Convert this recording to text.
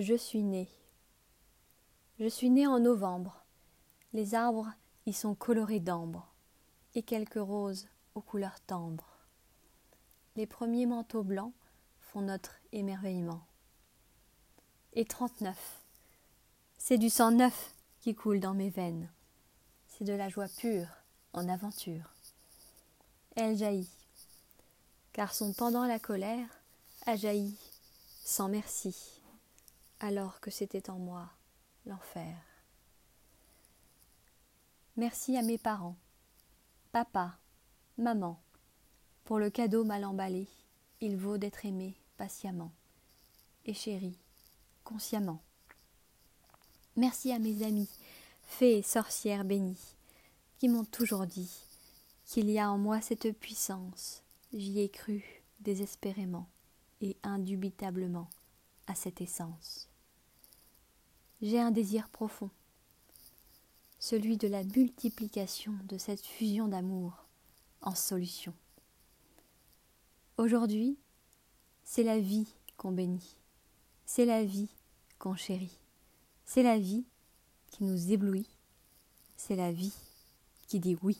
je suis né. Je suis né en novembre. Les arbres y sont colorés d'ambre et quelques roses aux couleurs tendres. Les premiers manteaux blancs font notre émerveillement. Et trente-neuf. C'est du sang neuf qui coule dans mes veines. C'est de la joie pure en aventure. Elle jaillit, car son pendant la colère a jailli sans merci, alors que c'était en moi l'enfer. Merci à mes parents, papa, maman, pour le cadeau mal emballé, il vaut d'être aimé patiemment et chéri consciemment. Merci à mes amis, fées et sorcières bénies, qui m'ont toujours dit qu'il y a en moi cette puissance, j'y ai cru désespérément et indubitablement cette essence. J'ai un désir profond, celui de la multiplication de cette fusion d'amour en solution. Aujourd'hui, c'est la vie qu'on bénit, c'est la vie qu'on chérit, c'est la vie qui nous éblouit, c'est la vie qui dit oui.